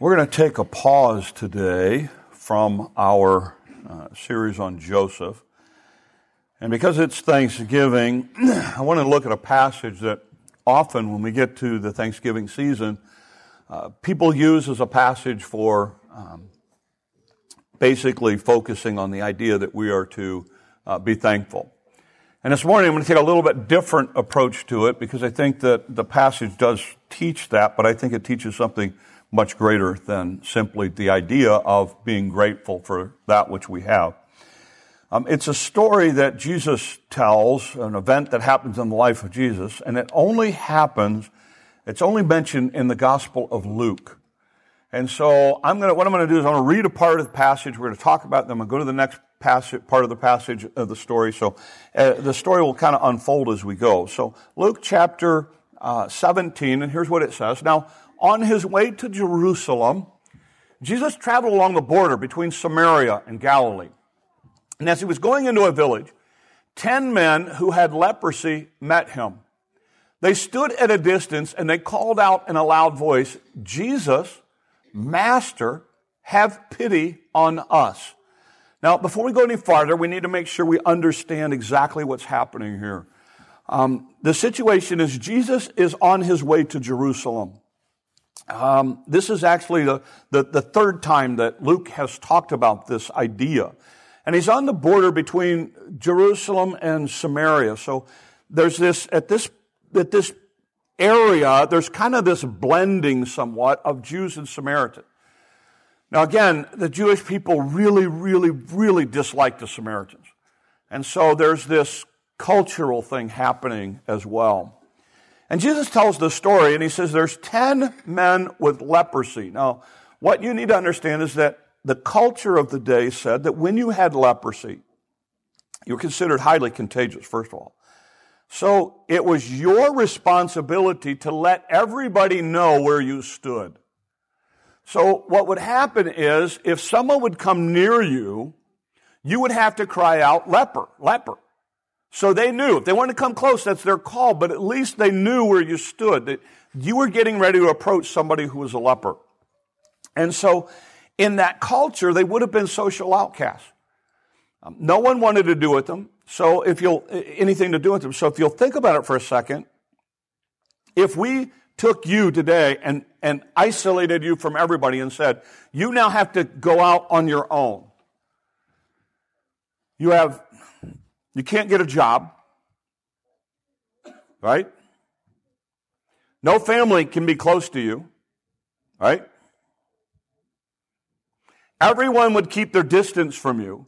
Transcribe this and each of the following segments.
We're going to take a pause today from our uh, series on Joseph. And because it's Thanksgiving, I want to look at a passage that often, when we get to the Thanksgiving season, uh, people use as a passage for um, basically focusing on the idea that we are to uh, be thankful. And this morning I'm going to take a little bit different approach to it because I think that the passage does teach that, but I think it teaches something much greater than simply the idea of being grateful for that which we have. Um, it's a story that Jesus tells, an event that happens in the life of Jesus, and it only happens, it's only mentioned in the Gospel of Luke. And so I'm gonna, what I'm gonna do is I'm gonna read a part of the passage, we're gonna talk about them, gonna go to the next passage, part of the passage of the story. So uh, the story will kind of unfold as we go. So Luke chapter uh, 17, and here's what it says. Now, on his way to Jerusalem, Jesus traveled along the border between Samaria and Galilee. And as he was going into a village, ten men who had leprosy met him. They stood at a distance and they called out in a loud voice, Jesus, Master, have pity on us. Now, before we go any farther, we need to make sure we understand exactly what's happening here. Um, the situation is Jesus is on his way to Jerusalem. Um, this is actually the, the, the third time that Luke has talked about this idea. And he's on the border between Jerusalem and Samaria. So there's this, at this, at this area, there's kind of this blending somewhat of Jews and Samaritans. Now again, the Jewish people really, really, really dislike the Samaritans. And so there's this cultural thing happening as well. And Jesus tells the story and he says there's 10 men with leprosy. Now, what you need to understand is that the culture of the day said that when you had leprosy, you were considered highly contagious, first of all. So it was your responsibility to let everybody know where you stood. So what would happen is if someone would come near you, you would have to cry out, leper, leper. So they knew if they wanted to come close, that's their call, but at least they knew where you stood, that you were getting ready to approach somebody who was a leper. And so in that culture, they would have been social outcasts. Um, no one wanted to do with them. So if you'll, anything to do with them. So if you'll think about it for a second, if we took you today and, and isolated you from everybody and said, you now have to go out on your own. You have you can't get a job. Right? No family can be close to you. Right? Everyone would keep their distance from you.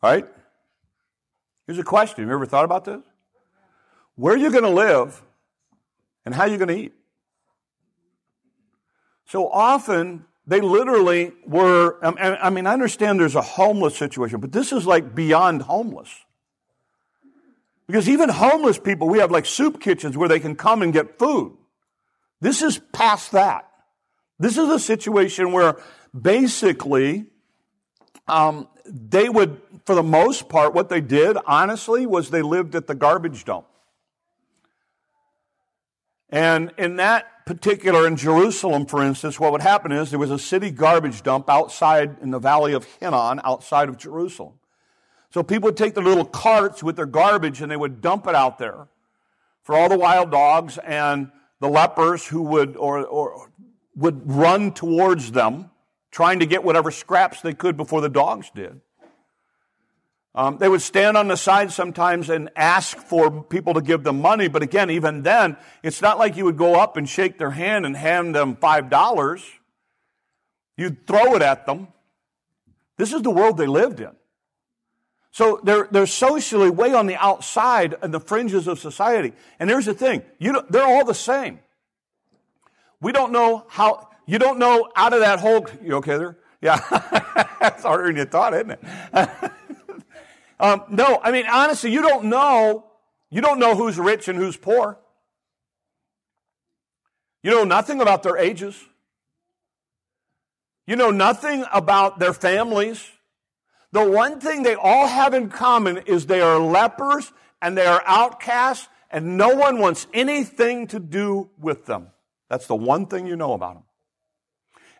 Right? Here's a question. Have you ever thought about this? Where are you going to live and how are you going to eat? So often, they literally were, I mean, I understand there's a homeless situation, but this is like beyond homeless. Because even homeless people, we have like soup kitchens where they can come and get food. This is past that. This is a situation where basically, um, they would, for the most part, what they did, honestly, was they lived at the garbage dump. And in that particular, in Jerusalem, for instance, what would happen is there was a city garbage dump outside in the valley of Hinnom, outside of Jerusalem. So people would take their little carts with their garbage and they would dump it out there for all the wild dogs and the lepers who would or, or would run towards them, trying to get whatever scraps they could before the dogs did. Um, they would stand on the side sometimes and ask for people to give them money, but again, even then, it's not like you would go up and shake their hand and hand them five dollars. You'd throw it at them. This is the world they lived in. So they're, they're socially way on the outside and the fringes of society. And here's the thing. You they're all the same. We don't know how, you don't know out of that whole, you okay there? Yeah. That's harder than you thought, isn't it? um, no, I mean, honestly, you don't know, you don't know who's rich and who's poor. You know nothing about their ages. You know nothing about their families. The one thing they all have in common is they are lepers and they are outcasts and no one wants anything to do with them. That's the one thing you know about them.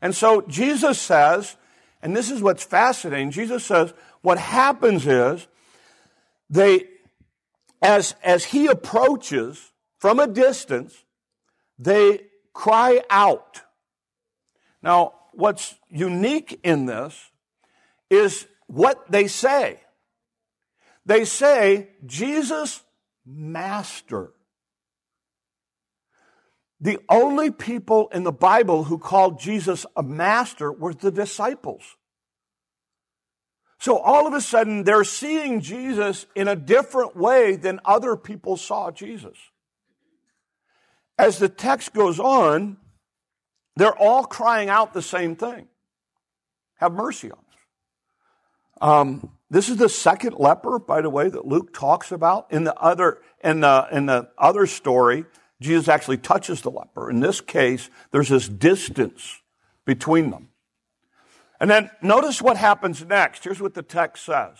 And so Jesus says, and this is what's fascinating, Jesus says, what happens is they, as, as he approaches from a distance, they cry out. Now, what's unique in this is what they say. They say, Jesus, Master. The only people in the Bible who called Jesus a master were the disciples. So all of a sudden, they're seeing Jesus in a different way than other people saw Jesus. As the text goes on, they're all crying out the same thing Have mercy on. Um, this is the second leper, by the way, that Luke talks about. In the other, in the, in the other story, Jesus actually touches the leper. In this case, there's this distance between them. And then notice what happens next. Here's what the text says.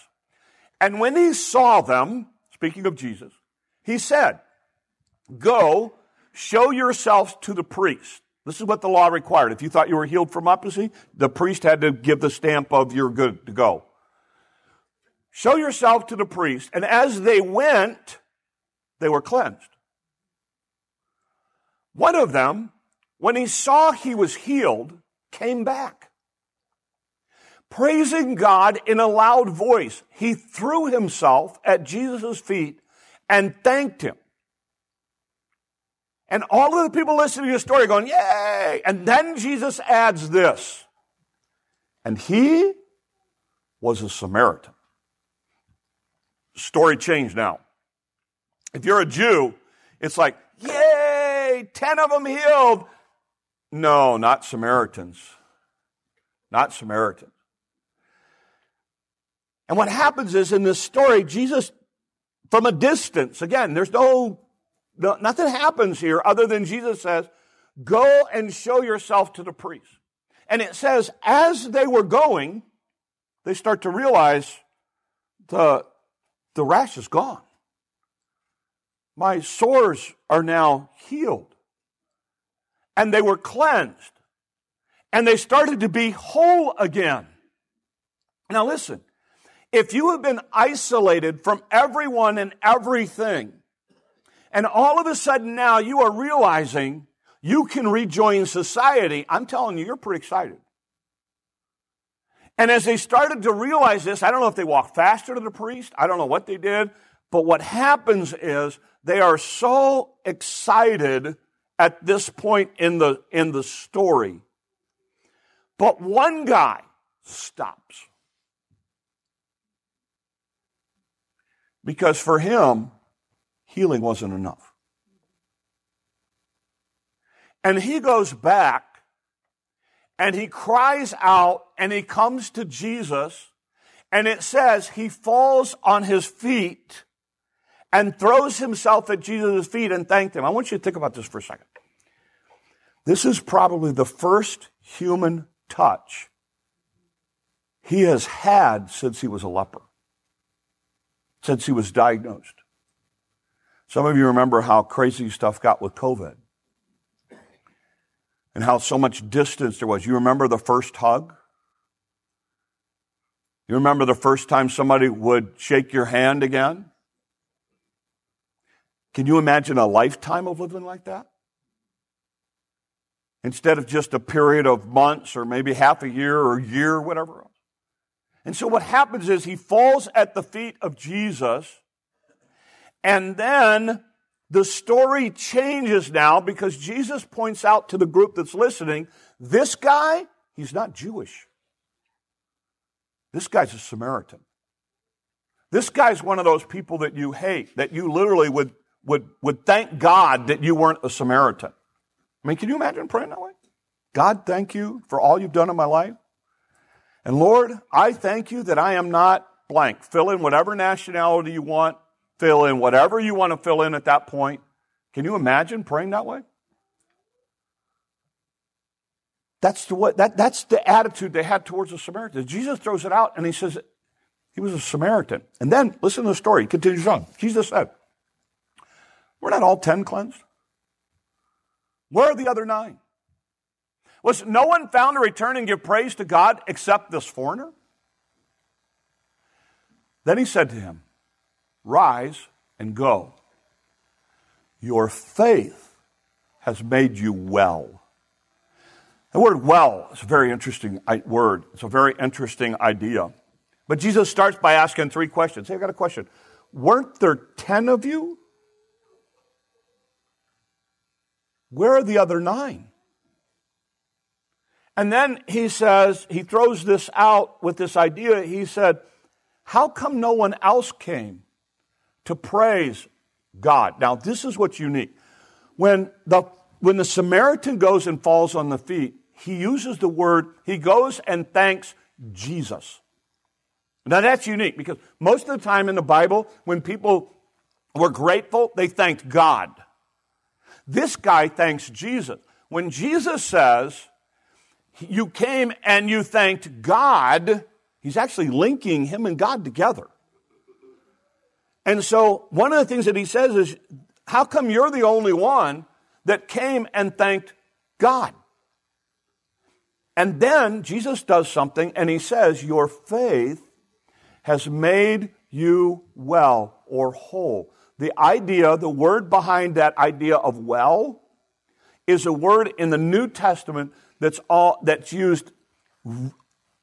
And when he saw them, speaking of Jesus, he said, Go, show yourselves to the priest. This is what the law required. If you thought you were healed from leprosy, the priest had to give the stamp of you're good to go. Show yourself to the priest. And as they went, they were cleansed. One of them, when he saw he was healed, came back. Praising God in a loud voice, he threw himself at Jesus' feet and thanked him. And all of the people listening to the story going, Yay! And then Jesus adds this. And he was a Samaritan. Story changed now. If you're a Jew, it's like, Yay! Ten of them healed. No, not Samaritans. Not Samaritans. And what happens is in this story, Jesus, from a distance, again, there's no, no, nothing happens here other than Jesus says, go and show yourself to the priest. And it says, as they were going, they start to realize the, the rash is gone. My sores are now healed. And they were cleansed. And they started to be whole again. Now listen, if you have been isolated from everyone and everything, and all of a sudden now you are realizing you can rejoin society, I'm telling you, you're pretty excited. And as they started to realize this, I don't know if they walked faster to the priest, I don't know what they did, but what happens is they are so excited at this point in the, in the story. But one guy stops. Because for him, healing wasn't enough. And he goes back and he cries out and he comes to Jesus and it says he falls on his feet and throws himself at Jesus' feet and thanked him. I want you to think about this for a second. This is probably the first human touch he has had since he was a leper, since he was diagnosed. Some of you remember how crazy stuff got with COVID and how so much distance there was. You remember the first hug? You remember the first time somebody would shake your hand again? Can you imagine a lifetime of living like that? Instead of just a period of months or maybe half a year or a year whatever. And so what happens is he falls at the feet of Jesus and then the story changes now because Jesus points out to the group that's listening, this guy, he's not Jewish. This guy's a Samaritan. This guy's one of those people that you hate, that you literally would would, would thank God that you weren't a Samaritan. I mean, can you imagine praying that way? God, thank you for all you've done in my life. And Lord, I thank you that I am not blank. Fill in whatever nationality you want, fill in whatever you want to fill in at that point. Can you imagine praying that way? That's the, what, that, that's the attitude they had towards the Samaritans. Jesus throws it out and he says he was a Samaritan. And then, listen to the story. He continues on. Jesus said, we're not all 10 cleansed. Where are the other nine? Was no one found to return and give praise to God except this foreigner? Then he said to him, Rise and go. Your faith has made you well. The word well is a very interesting word. It's a very interesting idea. But Jesus starts by asking three questions. Hey, I've got a question. Weren't there 10 of you? Where are the other nine? And then he says, he throws this out with this idea. He said, How come no one else came to praise God? Now, this is what's unique. When the, when the Samaritan goes and falls on the feet, he uses the word, he goes and thanks Jesus. Now, that's unique because most of the time in the Bible, when people were grateful, they thanked God. This guy thanks Jesus. When Jesus says, You came and you thanked God, he's actually linking him and God together. And so, one of the things that he says is, How come you're the only one that came and thanked God? And then Jesus does something and he says, Your faith has made you well or whole. The idea, the word behind that idea of well, is a word in the New Testament that's, all, that's used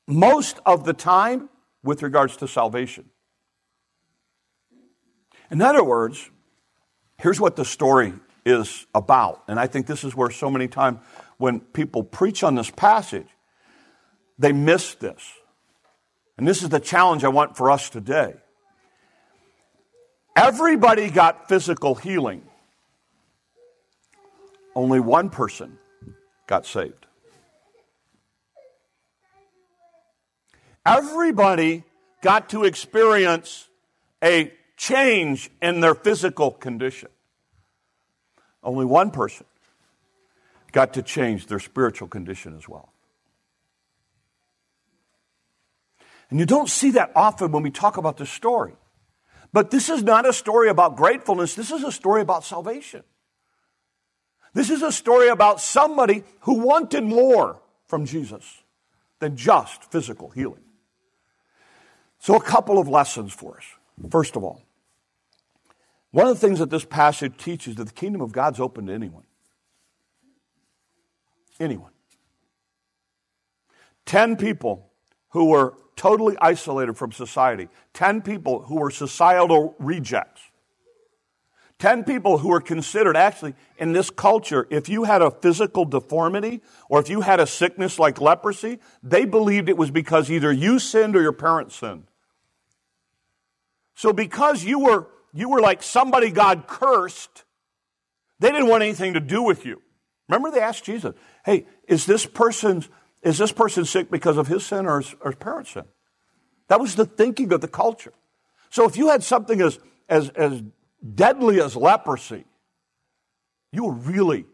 most of the time with regards to salvation. In other words, here's what the story is about. And I think this is where so many times when people preach on this passage, they miss this. And this is the challenge I want for us today. Everybody got physical healing. Only one person got saved. Everybody got to experience a change in their physical condition. Only one person got to change their spiritual condition as well. And you don't see that often when we talk about this story. But this is not a story about gratefulness, this is a story about salvation. This is a story about somebody who wanted more from Jesus than just physical healing. So, a couple of lessons for us. First of all, one of the things that this passage teaches that the kingdom of God's open to anyone. Anyone. Ten people who were totally isolated from society, 10 people who were societal rejects, 10 people who were considered actually in this culture, if you had a physical deformity or if you had a sickness like leprosy, they believed it was because either you sinned or your parents sinned. So because you were you were like somebody God cursed, they didn't want anything to do with you. Remember they asked Jesus, "Hey, is this person's is this person sick because of his sin or his, or his parents' sin? That was the thinking of the culture. So if you had something as, as, as deadly as leprosy, you were really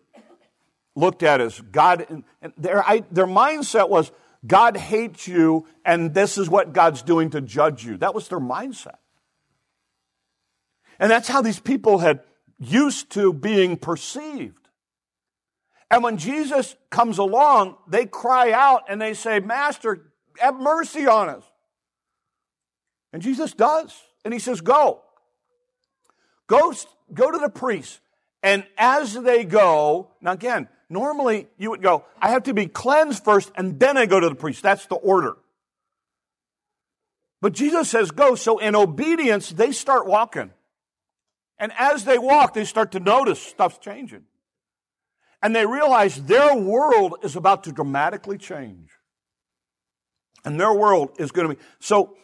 looked at as God. And, and their, I, their mindset was God hates you, and this is what God's doing to judge you. That was their mindset. And that's how these people had used to being perceived. And when Jesus comes along, they cry out and they say, Master, have mercy on us. And Jesus does. And he says, Go. Go, go to the priest. And as they go, now again, normally you would go, I have to be cleansed first and then I go to the priest. That's the order. But Jesus says, Go. So in obedience, they start walking. And as they walk, they start to notice stuff's changing and they realize their world is about to dramatically change. And their world is going to be. So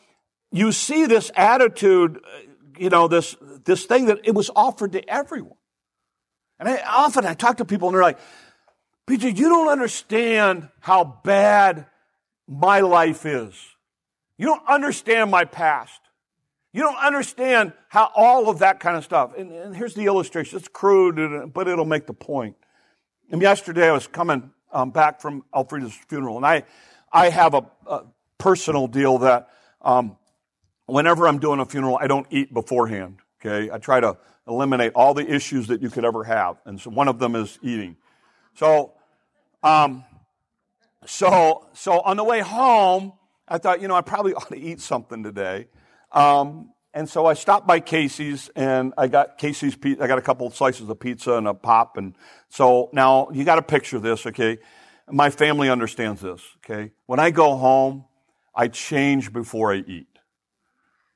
you see this attitude, uh, you know, this, this thing that it was offered to everyone. And I, often I talk to people and they're like, Peter, you don't understand how bad my life is. You don't understand my past. You don't understand how all of that kind of stuff. And, and here's the illustration. It's crude, but it'll make the point. And yesterday I was coming um, back from Elfrida's funeral, and I, I have a, a personal deal that um, whenever I'm doing a funeral, I don't eat beforehand. Okay, I try to eliminate all the issues that you could ever have, and so one of them is eating. So, um, so, so on the way home, I thought, you know, I probably ought to eat something today. Um, and so I stopped by Casey's and I got Casey's pizza. I got a couple of slices of pizza and a pop. And so now you got to picture this, okay? My family understands this, okay? When I go home, I change before I eat.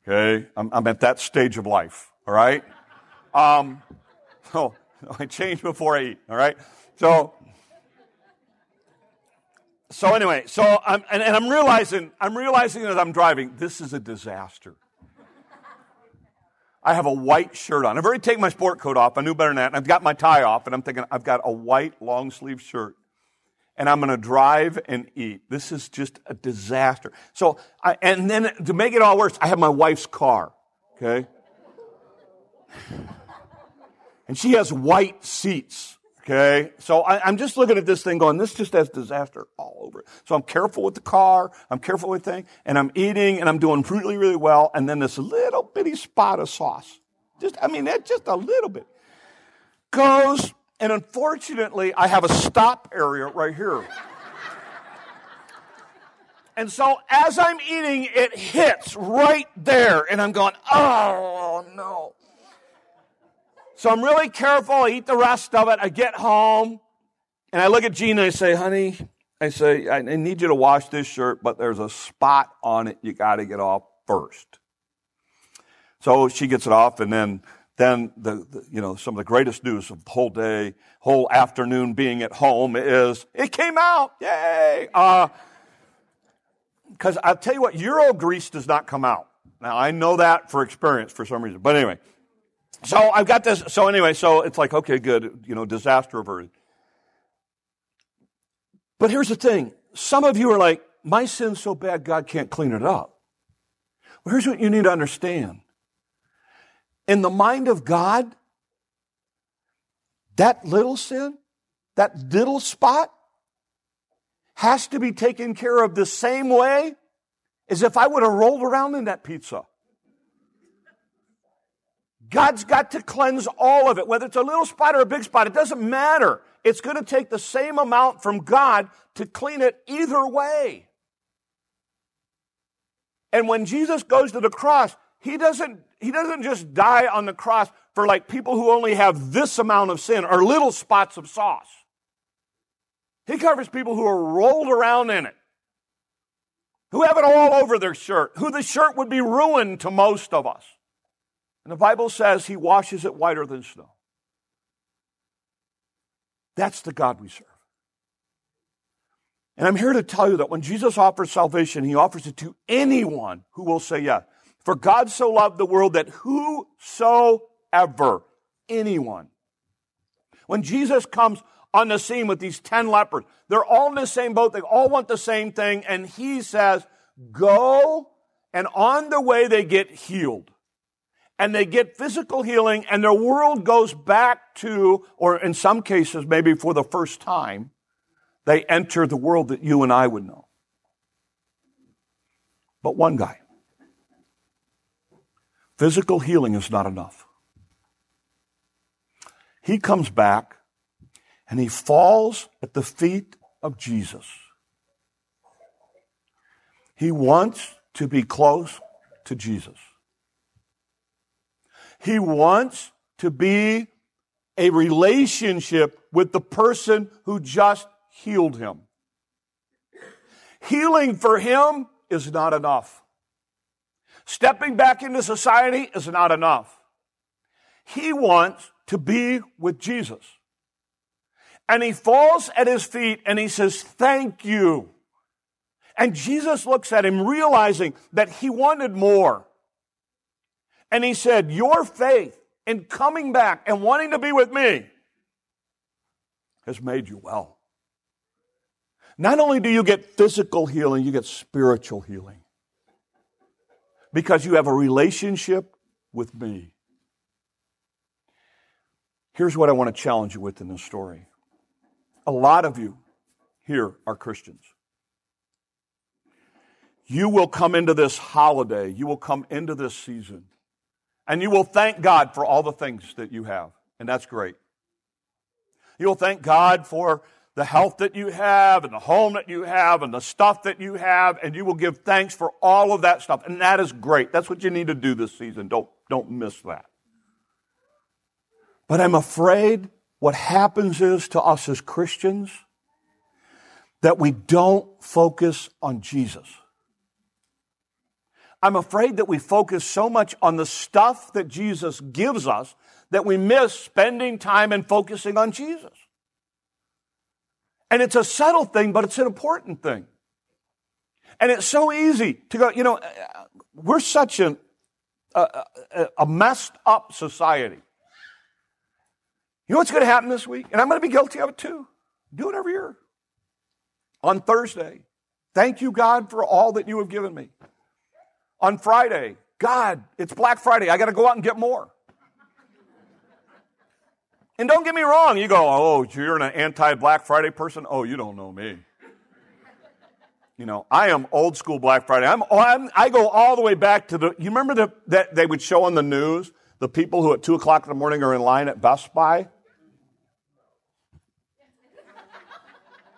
Okay? I'm, I'm at that stage of life, all right? Um, so I change before I eat, all right? So, so anyway, so I'm, and, and I'm realizing, I'm realizing as I'm driving, this is a disaster. I have a white shirt on. I've already taken my sport coat off. I knew better than that. And I've got my tie off, and I'm thinking I've got a white long sleeve shirt. And I'm going to drive and eat. This is just a disaster. So, I, and then to make it all worse, I have my wife's car. Okay? And she has white seats. Okay, so I, am just looking at this thing going, this just has disaster all over it. So I'm careful with the car, I'm careful with things, and I'm eating and I'm doing really, really well. And then this little bitty spot of sauce, just, I mean, that's just a little bit, goes, and unfortunately, I have a stop area right here. And so as I'm eating, it hits right there, and I'm going, oh no. So I'm really careful. I eat the rest of it. I get home and I look at Gina I say, honey, I say, I need you to wash this shirt, but there's a spot on it you got to get off first. So she gets it off and then then the, the, you know some of the greatest news of the whole day, whole afternoon being at home is it came out, yay! Because uh, I'll tell you what, Euro grease does not come out. Now I know that for experience for some reason, but anyway, so I've got this. So anyway, so it's like, okay, good, you know, disaster averted. But here's the thing. Some of you are like, my sin's so bad, God can't clean it up. Well, here's what you need to understand. In the mind of God, that little sin, that little spot, has to be taken care of the same way as if I would have rolled around in that pizza. God's got to cleanse all of it, whether it's a little spot or a big spot, it doesn't matter. It's going to take the same amount from God to clean it either way. And when Jesus goes to the cross, he doesn't, he doesn't just die on the cross for like people who only have this amount of sin or little spots of sauce. He covers people who are rolled around in it, who have it all over their shirt, who the shirt would be ruined to most of us. And the Bible says he washes it whiter than snow. That's the God we serve. And I'm here to tell you that when Jesus offers salvation, he offers it to anyone who will say yes. For God so loved the world that whosoever, anyone. When Jesus comes on the scene with these 10 lepers, they're all in the same boat. They all want the same thing. And he says, go. And on the way, they get healed and they get physical healing and their world goes back to, or in some cases, maybe for the first time, they enter the world that you and I would know. But one guy. Physical healing is not enough. He comes back and he falls at the feet of Jesus. He wants to be close to Jesus. He wants to be a relationship with the person who just healed him. Healing for him is not enough. Stepping back into society is not enough. He wants to be with Jesus. And he falls at his feet and he says, Thank you. And Jesus looks at him, realizing that he wanted more. And he said, Your faith in coming back and wanting to be with me has made you well. Not only do you get physical healing, you get spiritual healing. Because you have a relationship with me. Here's what I want to challenge you with in this story. A lot of you here are Christians. You will come into this holiday, you will come into this season and you will thank God for all the things that you have. And that's great. You'll thank God for the health that you have and the home that you have and the stuff that you have, and you will give thanks for all of that stuff. And that is great. That's what you need to do this season. Don't, don't miss that. But I'm afraid what happens is to us as Christians that we don't focus on Jesus. I'm afraid that we focus so much on the stuff that Jesus gives us that we miss spending time and focusing on Jesus. And it's a subtle thing, but it's an important thing. And it's so easy to go, you know, we're such an, a, a messed up society. You know what's going to happen this week? And I'm going to be guilty of it too. Do it every year. On Thursday, thank you, God, for all that you have given me. On Friday, God, it's Black Friday. I got to go out and get more. And don't get me wrong, you go, oh, you're an anti Black Friday person? Oh, you don't know me. You know, I am old school Black Friday. I'm, oh, I'm i go all the way back to the, you remember the, that they would show on the news the people who at 2 o'clock in the morning are in line at Best Buy?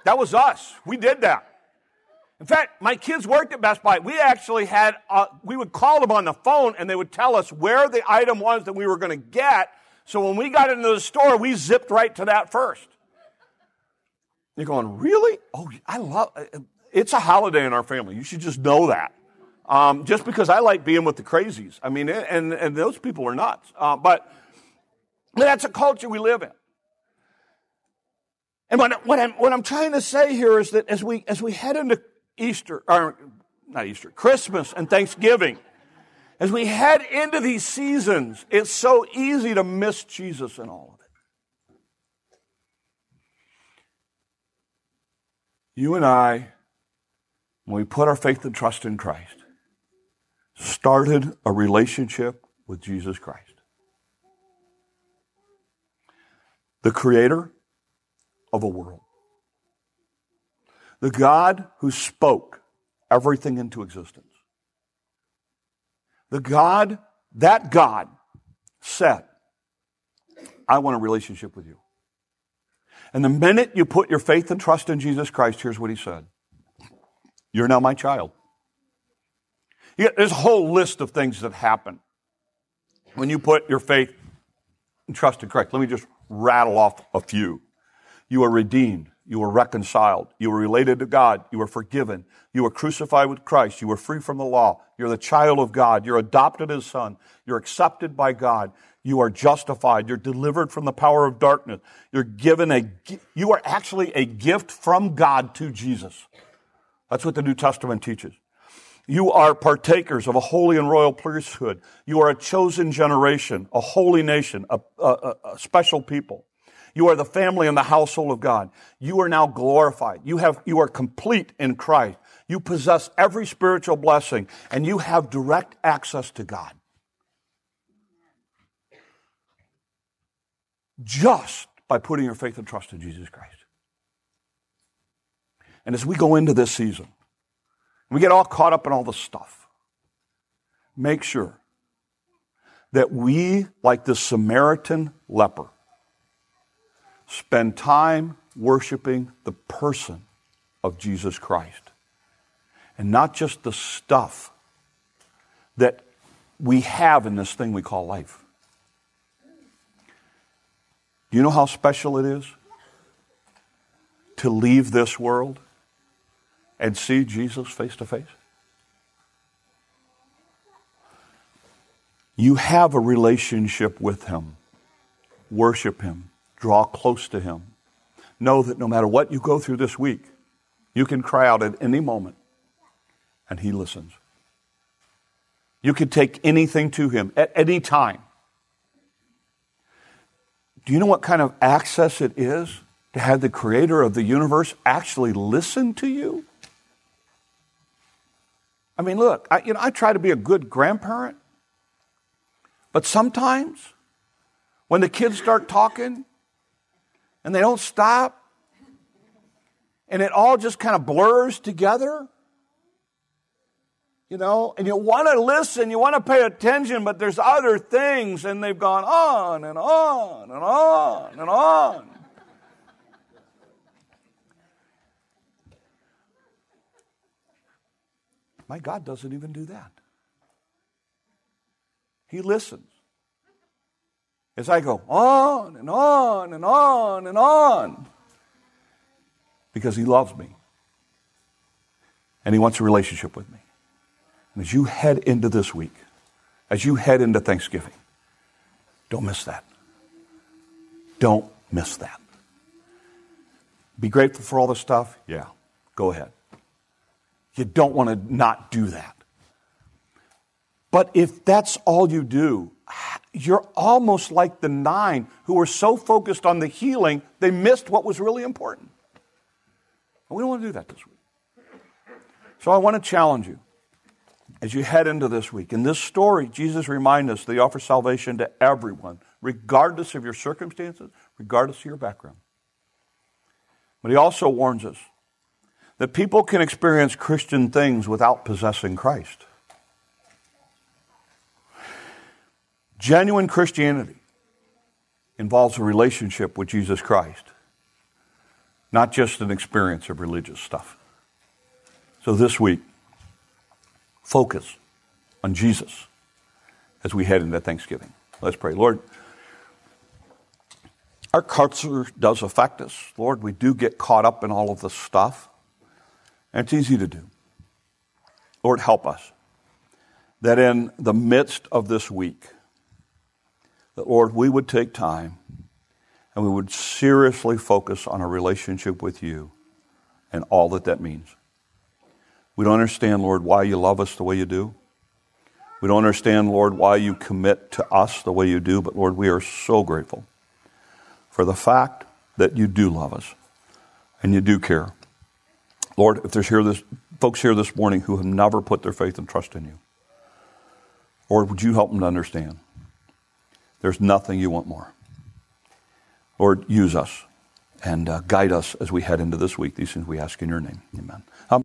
That was us. We did that. In fact, my kids worked at Best Buy. We actually had, uh, we would call them on the phone and they would tell us where the item was that we were going to get. So when we got into the store, we zipped right to that first. You're going, really? Oh, I love uh, it's a holiday in our family. You should just know that. Um, just because I like being with the crazies. I mean, and, and those people are nuts. Uh, but that's a culture we live in. And what, what, I'm, what I'm trying to say here is that as we, as we head into Easter, or not Easter, Christmas and Thanksgiving, as we head into these seasons, it's so easy to miss Jesus in all of it. You and I, when we put our faith and trust in Christ, started a relationship with Jesus Christ. The Creator, of a world. The God who spoke everything into existence. The God, that God said, I want a relationship with you. And the minute you put your faith and trust in Jesus Christ, here's what he said. You're now my child. there's a whole list of things that happen when you put your faith and trust in Christ. Let me just rattle off a few. You are redeemed. You were reconciled. You were related to God. You were forgiven. You were crucified with Christ. You were free from the law. You're the child of God. You're adopted as son. You're accepted by God. You are justified. You're delivered from the power of darkness. You're given a, you are actually a gift from God to Jesus. That's what the New Testament teaches. You are partakers of a holy and royal priesthood. You are a chosen generation, a holy nation, a, a, a special people. You are the family and the household of God. You are now glorified. You have, you are complete in Christ. You possess every spiritual blessing and you have direct access to God. Just by putting your faith and trust in Jesus Christ. And as we go into this season, we get all caught up in all the stuff. Make sure that we, like the Samaritan leper, spend time worshiping the person of Jesus Christ and not just the stuff that we have in this thing we call life. Do you know how special it is to leave this world and see Jesus face to face? You have a relationship with Him. Worship Him. Draw close to Him. Know that no matter what you go through this week, you can cry out at any moment and He listens. You can take anything to Him at any time. Do you know what kind of access it is to have the creator of the universe actually listen to you? I mean, look, I, you know, I try to be a good grandparent, but sometimes when the kids start talking, and they don't stop. And it all just kind of blurs together. You know, and you want to listen, you want to pay attention, but there's other things, and they've gone on and on and on and on. My God doesn't even do that. He listens. As I go on and on and on and on, because He loves me and He wants a relationship with me. And as you head into this week, as you head into Thanksgiving, don't miss that. Don't miss that. Be grateful for all the stuff? Yeah, go ahead. You don't want to not do that. But if that's all you do, you're almost like the nine who were so focused on the healing, they missed what was really important. And we don't want to do that this week. So I want to challenge you as you head into this week. In this story, Jesus reminds us that he offers salvation to everyone, regardless of your circumstances, regardless of your background. But he also warns us that people can experience Christian things without possessing Christ. Genuine Christianity involves a relationship with Jesus Christ, not just an experience of religious stuff. So this week, focus on Jesus as we head into Thanksgiving. Let's pray. Lord, our culture does affect us. Lord, we do get caught up in all of this stuff, and it's easy to do. Lord, help us that in the midst of this week, that, Lord, we would take time and we would seriously focus on a relationship with you and all that that means. We don't understand, Lord, why you love us the way you do. We don't understand, Lord, why you commit to us the way you do, but Lord, we are so grateful for the fact that you do love us and you do care. Lord, if there's here this, folks here this morning who have never put their faith and trust in you, Lord, would you help them to understand there's nothing you want more? Lord, use us and uh, guide us as we head into this week. These things we ask in your name. Amen. Um,